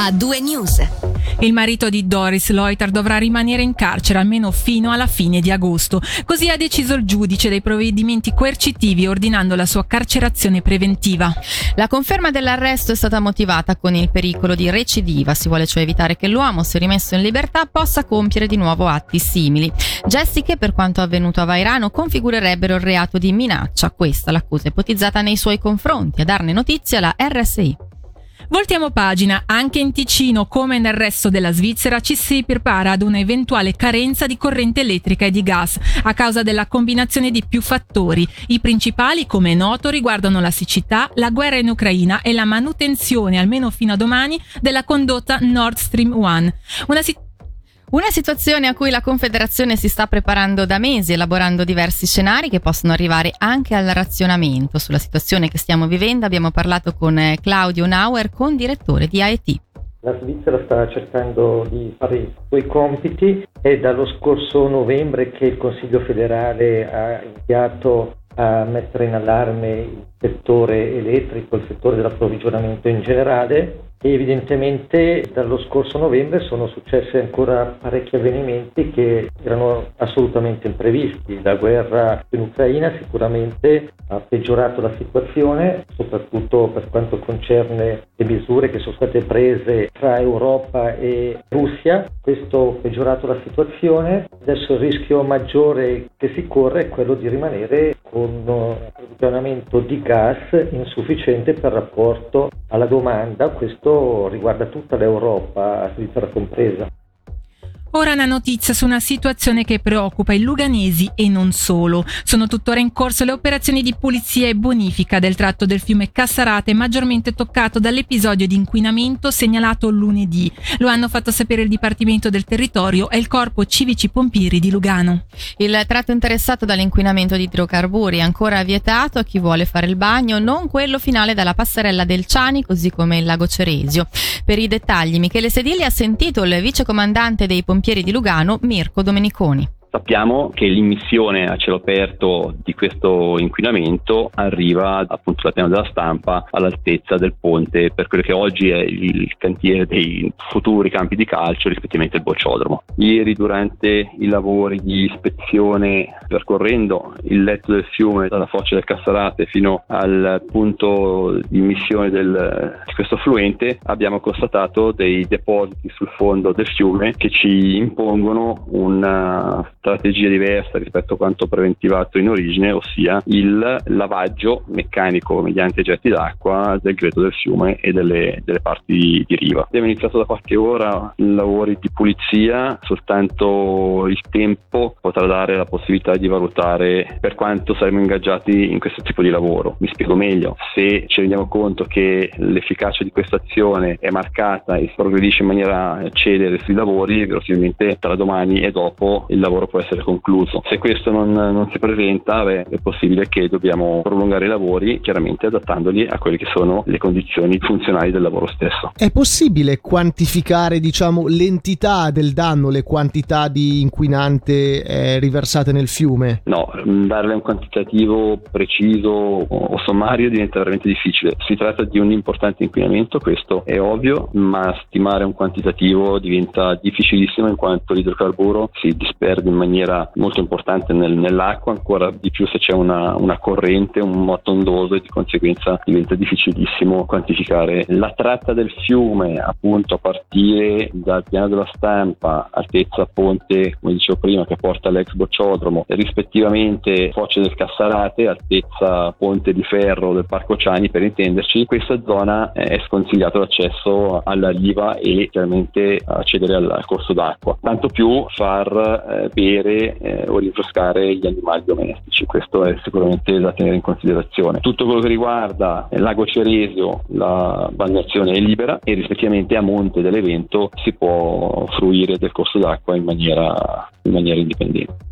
a due news. Il marito di Doris Leuter dovrà rimanere in carcere almeno fino alla fine di agosto. Così ha deciso il giudice dei provvedimenti coercitivi ordinando la sua carcerazione preventiva. La conferma dell'arresto è stata motivata con il pericolo di recidiva. Si vuole cioè evitare che l'uomo, se rimesso in libertà, possa compiere di nuovo atti simili. Gesti che, per quanto avvenuto a Vairano, configurerebbero il reato di minaccia. Questa l'accusa ipotizzata nei suoi confronti. A darne notizia la RSI. Voltiamo pagina, anche in Ticino, come nel resto della Svizzera, ci si prepara ad un'eventuale carenza di corrente elettrica e di gas a causa della combinazione di più fattori. I principali, come è noto, riguardano la siccità, la guerra in Ucraina e la manutenzione, almeno fino a domani, della condotta Nord Stream 1. Una situazione una situazione a cui la Confederazione si sta preparando da mesi, elaborando diversi scenari che possono arrivare anche al razionamento. Sulla situazione che stiamo vivendo abbiamo parlato con eh, Claudio Nauer, con direttore di AET. La Svizzera sta cercando di fare i suoi compiti e dallo scorso novembre che il Consiglio federale ha inviato a mettere in allarme il settore elettrico, il settore dell'approvvigionamento in generale e evidentemente dallo scorso novembre sono successi ancora parecchi avvenimenti che erano assolutamente imprevisti. La guerra in Ucraina sicuramente ha peggiorato la situazione, soprattutto per quanto concerne le misure che sono state prese tra Europa e Russia. Questo ha peggiorato la situazione. Adesso il rischio maggiore che si corre è quello di rimanere con un approvvigionamento di gas insufficiente per rapporto alla domanda. Questo riguarda tutta l'Europa, Svizzera compresa. Ora una notizia su una situazione che preoccupa i luganesi e non solo. Sono tuttora in corso le operazioni di pulizia e bonifica del tratto del fiume Cassarate maggiormente toccato dall'episodio di inquinamento segnalato lunedì. Lo hanno fatto sapere il Dipartimento del Territorio e il Corpo Civici Pompieri di Lugano. Il tratto interessato dall'inquinamento di idrocarburi è ancora vietato a chi vuole fare il bagno, non quello finale dalla passerella del Ciani, così come il lago Ceresio. Per i dettagli, Michele Sedili ha sentito il vicecomandante dei pompieri pompieri di Lugano Mirko Domeniconi. Sappiamo che l'immissione a cielo aperto di questo inquinamento arriva appunto dal piano della stampa all'altezza del ponte per quello che oggi è il cantiere dei futuri campi di calcio, rispettivamente il bocciodromo. Ieri durante i lavori di ispezione percorrendo il letto del fiume dalla foce del Cassarate fino al punto di immissione del, di questo affluente abbiamo constatato dei depositi sul fondo del fiume che ci impongono una strategia diversa rispetto a quanto preventivato in origine, ossia il lavaggio meccanico mediante getti d'acqua del greto del fiume e delle, delle parti di riva. Abbiamo iniziato da qualche ora i lavori di pulizia, soltanto il tempo potrà dare la possibilità di valutare per quanto saremo ingaggiati in questo tipo di lavoro. Mi spiego meglio, se ci rendiamo conto che l'efficacia di questa azione è marcata e si progredisce in maniera celere sui lavori, verosimilmente tra domani e dopo il lavoro può essere concluso. Se questo non, non si presenta, beh, è possibile che dobbiamo prolungare i lavori, chiaramente adattandoli a quelle che sono le condizioni funzionali del lavoro stesso. È possibile quantificare, diciamo, l'entità del danno, le quantità di inquinante eh, riversate nel fiume? No, mm, darle un quantitativo preciso o sommario diventa veramente difficile. Si tratta di un importante inquinamento, questo è ovvio, ma stimare un quantitativo diventa difficilissimo in quanto l'idrocarburo si disperde in maniera molto importante nel, nell'acqua, ancora di più se c'è una, una, corrente, un moto ondoso e di conseguenza diventa difficilissimo quantificare. La tratta del fiume, appunto a partire dal piano della stampa, altezza ponte, come dicevo prima, che porta all'ex bocciodromo, rispettivamente foce del Cassarate, altezza ponte di ferro del Parco Ciani per intenderci, questa zona è sconsigliato l'accesso alla riva e chiaramente accedere al, corso d'acqua. Tanto più far eh, bere eh, o rinfrescare gli animali domestici. Questo è sicuramente da tenere in considerazione. Tutto quello che riguarda il lago Ceresio, la balneazione è libera e rispettivamente a monte dell'evento si può fruire del corso d'acqua in maniera, in maniera indipendente.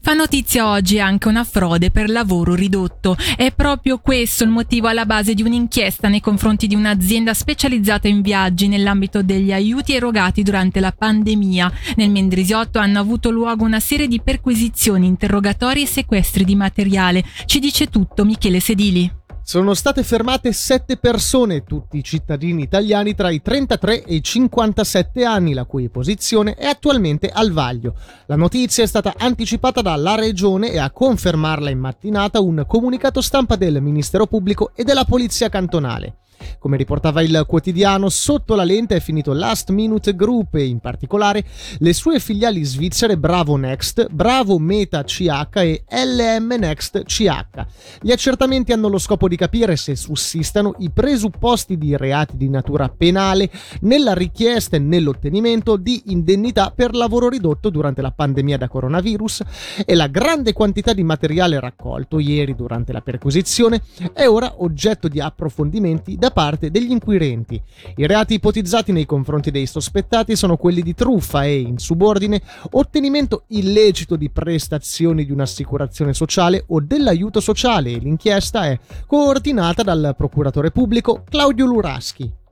Fa notizia oggi anche una frode per lavoro ridotto. È proprio questo il motivo alla base di un'inchiesta nei confronti di un'azienda specializzata in viaggi nell'ambito degli aiuti erogati durante la pandemia. Nel Mendrisiotto hanno avuto luogo una serie di perquisizioni, interrogatori e sequestri di materiale. Ci dice tutto Michele Sedili. Sono state fermate sette persone, tutti cittadini italiani tra i 33 e i 57 anni, la cui posizione è attualmente al vaglio. La notizia è stata anticipata dalla Regione e a confermarla in mattinata un comunicato stampa del Ministero Pubblico e della Polizia Cantonale. Come riportava il quotidiano, sotto la lente è finito Last Minute Group e in particolare le sue filiali svizzere Bravo Next, Bravo Meta CH e LM Next CH. Gli accertamenti hanno lo scopo di capire se sussistano i presupposti di reati di natura penale nella richiesta e nell'ottenimento di indennità per lavoro ridotto durante la pandemia da coronavirus e la grande quantità di materiale raccolto ieri durante la perquisizione è ora oggetto di approfondimenti da parte degli inquirenti. I reati ipotizzati nei confronti dei sospettati sono quelli di truffa e, in subordine, ottenimento illecito di prestazioni di un'assicurazione sociale o dell'aiuto sociale e l'inchiesta è coordinata dal procuratore pubblico Claudio Luraschi.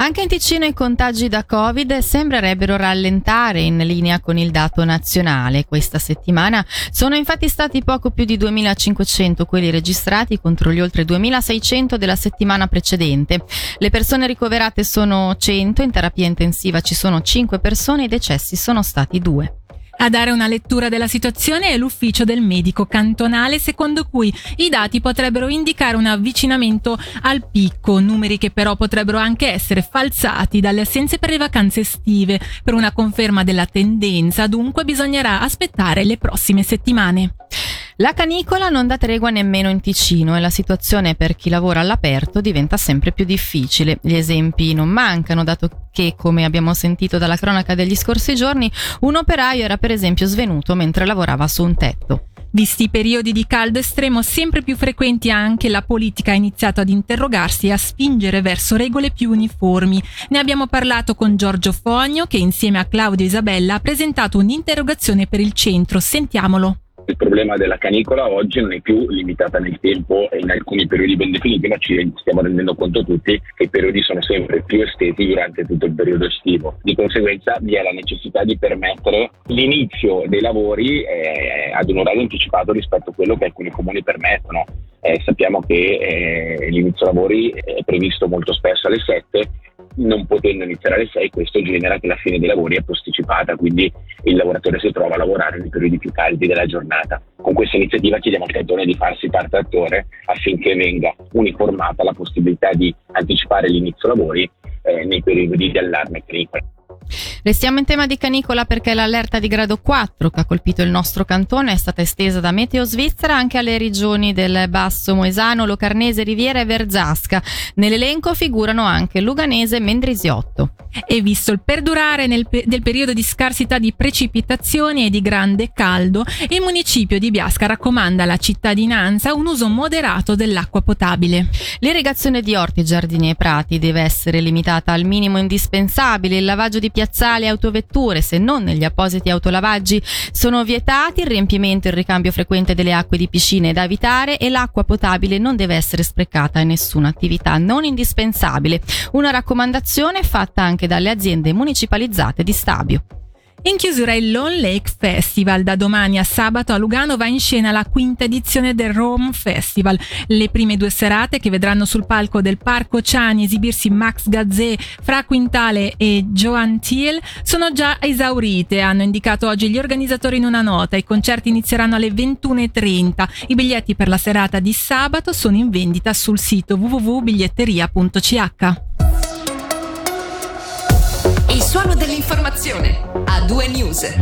Anche in Ticino i contagi da Covid sembrerebbero rallentare in linea con il dato nazionale. Questa settimana sono infatti stati poco più di 2.500 quelli registrati contro gli oltre 2.600 della settimana precedente. Le persone ricoverate sono 100, in terapia intensiva ci sono 5 persone, i decessi sono stati 2. A dare una lettura della situazione è l'ufficio del medico cantonale, secondo cui i dati potrebbero indicare un avvicinamento al picco, numeri che però potrebbero anche essere falsati dalle assenze per le vacanze estive. Per una conferma della tendenza, dunque, bisognerà aspettare le prossime settimane. La canicola non dà tregua nemmeno in Ticino e la situazione per chi lavora all'aperto diventa sempre più difficile. Gli esempi non mancano, dato che, come abbiamo sentito dalla cronaca degli scorsi giorni, un operaio era per esempio svenuto mentre lavorava su un tetto. Visti i periodi di caldo estremo sempre più frequenti anche la politica ha iniziato ad interrogarsi e a spingere verso regole più uniformi. Ne abbiamo parlato con Giorgio Fogno che insieme a Claudio Isabella ha presentato un'interrogazione per il centro. Sentiamolo il problema della canicola oggi non è più limitata nel tempo e in alcuni periodi ben definiti, ma ci stiamo rendendo conto tutti che i periodi sono sempre più estesi durante tutto il periodo estivo. Di conseguenza vi è la necessità di permettere l'inizio dei lavori eh, ad un orario anticipato rispetto a quello che alcuni comuni permettono. Eh, sappiamo che eh, l'inizio lavori è previsto molto spesso alle 7 non potendo iniziare alle 6 questo genera che la fine dei lavori è posticipata, quindi il lavoratore si trova a lavorare nei periodi più caldi della giornata. Con questa iniziativa chiediamo al cantone di farsi parte attore affinché venga uniformata la possibilità di anticipare l'inizio lavori eh, nei periodi di allarme agricola. Restiamo in tema di canicola perché l'allerta di grado 4 che ha colpito il nostro cantone è stata estesa da Meteo Svizzera anche alle regioni del Basso Moesano, Locarnese, Riviera e Verzasca. Nell'elenco figurano anche Luganese e Mendrisiotto. E visto il perdurare pe- del periodo di scarsità di precipitazioni e di grande caldo, il municipio di Biasca raccomanda alla cittadinanza un uso moderato dell'acqua potabile. L'irrigazione di orti, giardini e prati deve essere limitata al minimo indispensabile, il lavaggio di piazzali e autovetture, se non negli appositi autolavaggi, sono vietati, il riempimento e il ricambio frequente delle acque di piscine da evitare e l'acqua potabile non deve essere sprecata in nessuna attività non indispensabile. Una raccomandazione fatta anche dalle aziende municipalizzate di Stabio. In chiusura il Lone Lake Festival. Da domani a sabato a Lugano va in scena la quinta edizione del Rome Festival. Le prime due serate che vedranno sul palco del Parco Ciani esibirsi Max Gazzè, Fra Quintale e Joan Thiel sono già esaurite, hanno indicato oggi gli organizzatori in una nota. I concerti inizieranno alle 21.30. I biglietti per la serata di sabato sono in vendita sul sito www.biglietteria.ch. Suono dell'informazione a due news.